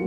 Ну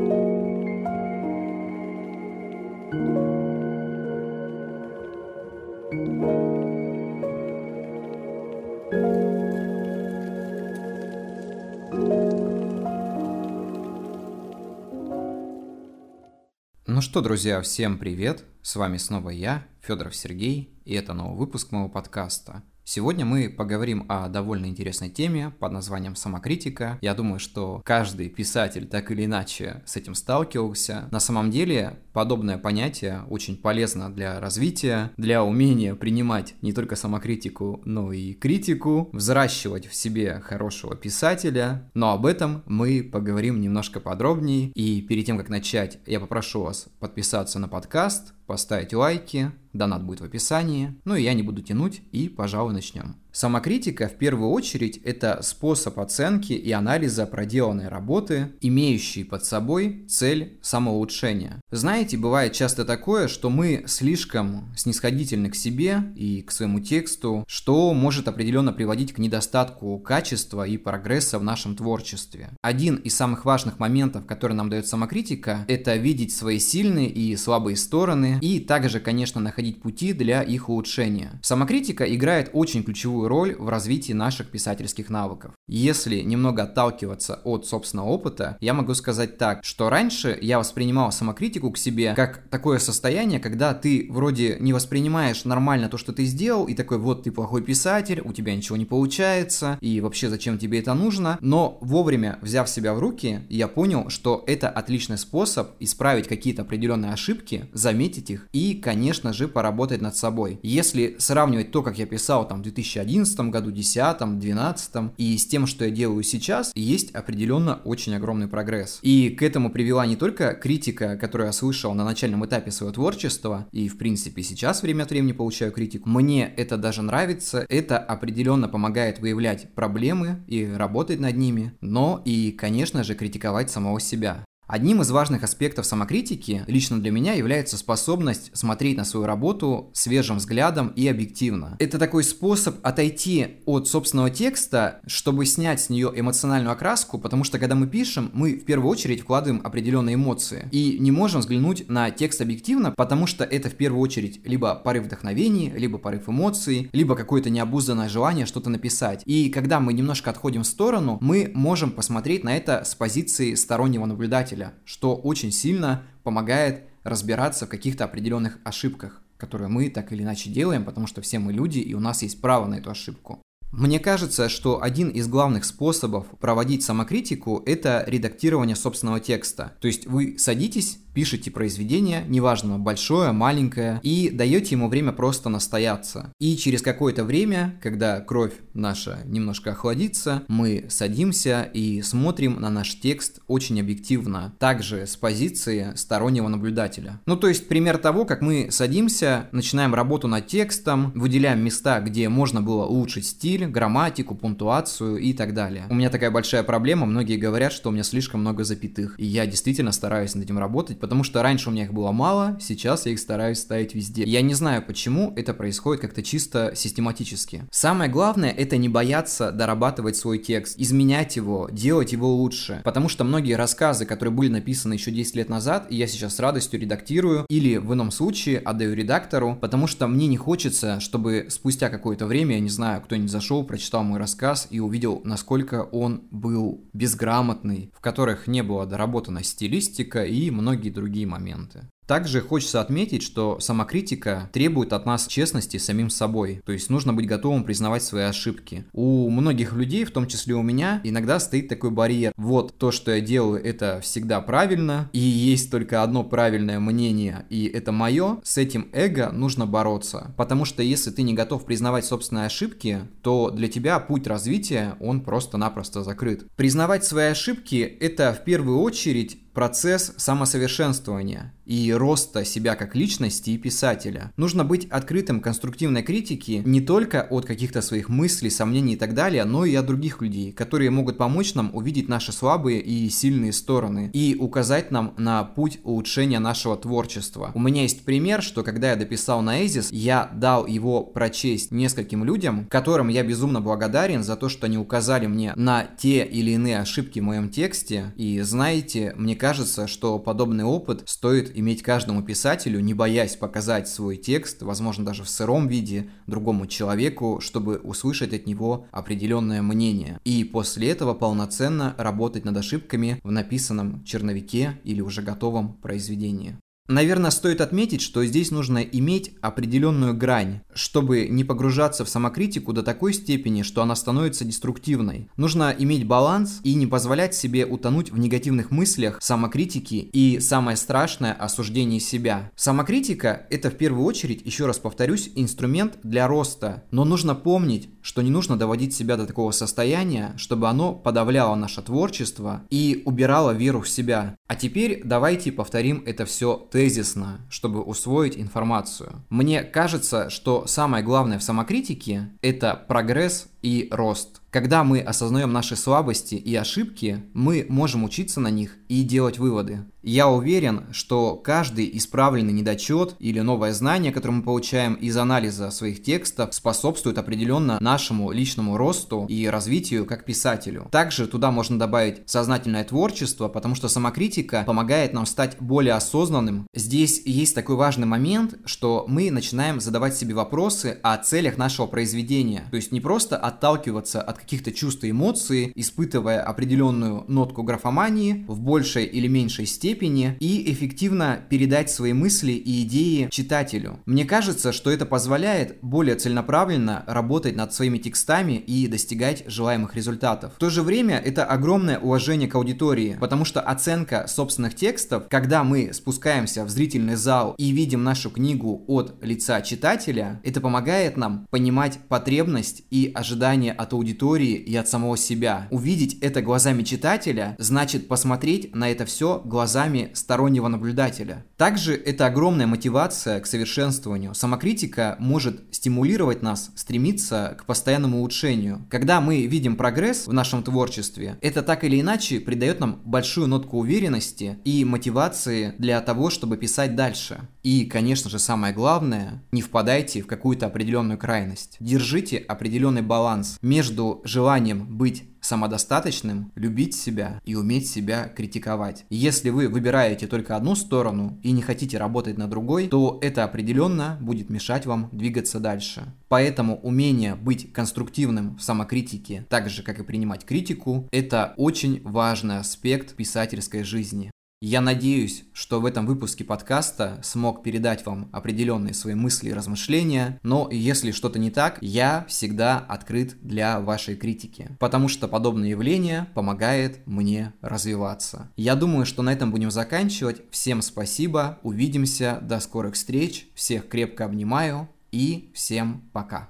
что, друзья, всем привет! С вами снова я, Федоров Сергей, и это новый выпуск моего подкаста – Сегодня мы поговорим о довольно интересной теме под названием самокритика. Я думаю, что каждый писатель так или иначе с этим сталкивался. На самом деле, подобное понятие очень полезно для развития, для умения принимать не только самокритику, но и критику, взращивать в себе хорошего писателя. Но об этом мы поговорим немножко подробнее. И перед тем, как начать, я попрошу вас подписаться на подкаст, поставить лайки, донат будет в описании. Ну и я не буду тянуть и, пожалуй, начнем. Самокритика в первую очередь это способ оценки и анализа проделанной работы, имеющий под собой цель самоулучшения. Знаете, бывает часто такое, что мы слишком снисходительны к себе и к своему тексту, что может определенно приводить к недостатку качества и прогресса в нашем творчестве. Один из самых важных моментов, который нам дает самокритика, это видеть свои сильные и слабые стороны и также, конечно, находить пути для их улучшения. Самокритика играет очень ключевую ключевую роль в развитии наших писательских навыков. Если немного отталкиваться от собственного опыта, я могу сказать так, что раньше я воспринимал самокритику к себе как такое состояние, когда ты вроде не воспринимаешь нормально то, что ты сделал, и такой вот ты плохой писатель, у тебя ничего не получается, и вообще зачем тебе это нужно, но вовремя взяв себя в руки, я понял, что это отличный способ исправить какие-то определенные ошибки, заметить их и, конечно же, поработать над собой. Если сравнивать то, как я писал там в 2011 2011 году, 2010, 2012 и с тем, что я делаю сейчас, есть определенно очень огромный прогресс. И к этому привела не только критика, которую я слышал на начальном этапе своего творчества, и в принципе сейчас время от времени получаю критику, мне это даже нравится, это определенно помогает выявлять проблемы и работать над ними, но и, конечно же, критиковать самого себя. Одним из важных аспектов самокритики лично для меня является способность смотреть на свою работу свежим взглядом и объективно. Это такой способ отойти от собственного текста, чтобы снять с нее эмоциональную окраску, потому что когда мы пишем, мы в первую очередь вкладываем определенные эмоции и не можем взглянуть на текст объективно, потому что это в первую очередь либо порыв вдохновения, либо порыв эмоций, либо какое-то необузданное желание что-то написать. И когда мы немножко отходим в сторону, мы можем посмотреть на это с позиции стороннего наблюдателя пользователя, что очень сильно помогает разбираться в каких-то определенных ошибках, которые мы так или иначе делаем, потому что все мы люди, и у нас есть право на эту ошибку. Мне кажется, что один из главных способов проводить самокритику – это редактирование собственного текста. То есть вы садитесь, пишете произведение, неважно, большое, маленькое, и даете ему время просто настояться. И через какое-то время, когда кровь наша немножко охладится, мы садимся и смотрим на наш текст очень объективно, также с позиции стороннего наблюдателя. Ну, то есть пример того, как мы садимся, начинаем работу над текстом, выделяем места, где можно было улучшить стиль, грамматику, пунктуацию и так далее. У меня такая большая проблема, многие говорят, что у меня слишком много запятых, и я действительно стараюсь над этим работать, потому что раньше у меня их было мало, сейчас я их стараюсь ставить везде. Я не знаю, почему это происходит как-то чисто систематически. Самое главное это не бояться дорабатывать свой текст, изменять его, делать его лучше, потому что многие рассказы, которые были написаны еще 10 лет назад, я сейчас с радостью редактирую или в ином случае отдаю редактору, потому что мне не хочется, чтобы спустя какое-то время, я не знаю, кто-нибудь зашел, прочитал мой рассказ и увидел, насколько он был безграмотный, в которых не было доработана стилистика и многие другие моменты. Также хочется отметить, что самокритика требует от нас честности самим собой, то есть нужно быть готовым признавать свои ошибки. У многих людей, в том числе у меня, иногда стоит такой барьер. Вот то, что я делаю, это всегда правильно, и есть только одно правильное мнение, и это мое. С этим эго нужно бороться, потому что если ты не готов признавать собственные ошибки, то для тебя путь развития, он просто-напросто закрыт. Признавать свои ошибки – это в первую очередь процесс самосовершенствования и роста себя как личности и писателя. Нужно быть открытым конструктивной критике не только от каких-то своих мыслей, сомнений и так далее, но и от других людей, которые могут помочь нам увидеть наши слабые и сильные стороны и указать нам на путь улучшения нашего творчества. У меня есть пример, что когда я дописал на Эзис, я дал его прочесть нескольким людям, которым я безумно благодарен за то, что они указали мне на те или иные ошибки в моем тексте. И знаете, мне кажется, что подобный опыт стоит иметь каждому писателю, не боясь показать свой текст, возможно, даже в сыром виде, другому человеку, чтобы услышать от него определенное мнение. И после этого полноценно работать над ошибками в написанном черновике или уже готовом произведении. Наверное, стоит отметить, что здесь нужно иметь определенную грань, чтобы не погружаться в самокритику до такой степени, что она становится деструктивной. Нужно иметь баланс и не позволять себе утонуть в негативных мыслях, самокритики и, самое страшное, осуждении себя. Самокритика – это в первую очередь, еще раз повторюсь, инструмент для роста, но нужно помнить, что не нужно доводить себя до такого состояния, чтобы оно подавляло наше творчество и убирало веру в себя. А теперь давайте повторим это все тезисно, чтобы усвоить информацию. Мне кажется, что самое главное в самокритике – это прогресс и рост. Когда мы осознаем наши слабости и ошибки, мы можем учиться на них и делать выводы. Я уверен, что каждый исправленный недочет или новое знание, которое мы получаем из анализа своих текстов, способствует определенно нашему личному росту и развитию как писателю. Также туда можно добавить сознательное творчество, потому что самокритика помогает нам стать более осознанным. Здесь есть такой важный момент, что мы начинаем задавать себе вопросы о целях нашего произведения. То есть не просто отталкиваться от каких-то чувств и эмоций, испытывая определенную нотку графомании в большей или меньшей степени, степени и эффективно передать свои мысли и идеи читателю. Мне кажется, что это позволяет более целенаправленно работать над своими текстами и достигать желаемых результатов. В то же время это огромное уважение к аудитории, потому что оценка собственных текстов, когда мы спускаемся в зрительный зал и видим нашу книгу от лица читателя, это помогает нам понимать потребность и ожидания от аудитории и от самого себя. Увидеть это глазами читателя значит посмотреть на это все глазами глазами стороннего наблюдателя. Также это огромная мотивация к совершенствованию. Самокритика может стимулировать нас стремиться к постоянному улучшению. Когда мы видим прогресс в нашем творчестве, это так или иначе придает нам большую нотку уверенности и мотивации для того, чтобы писать дальше. И, конечно же, самое главное, не впадайте в какую-то определенную крайность. Держите определенный баланс между желанием быть самодостаточным, любить себя и уметь себя критиковать. Если вы выбираете только одну сторону и не хотите работать на другой, то это определенно будет мешать вам двигаться дальше. Поэтому умение быть конструктивным в самокритике, так же как и принимать критику, это очень важный аспект писательской жизни. Я надеюсь, что в этом выпуске подкаста смог передать вам определенные свои мысли и размышления, но если что-то не так, я всегда открыт для вашей критики, потому что подобное явление помогает мне развиваться. Я думаю, что на этом будем заканчивать. Всем спасибо, увидимся, до скорых встреч, всех крепко обнимаю и всем пока.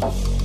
thank you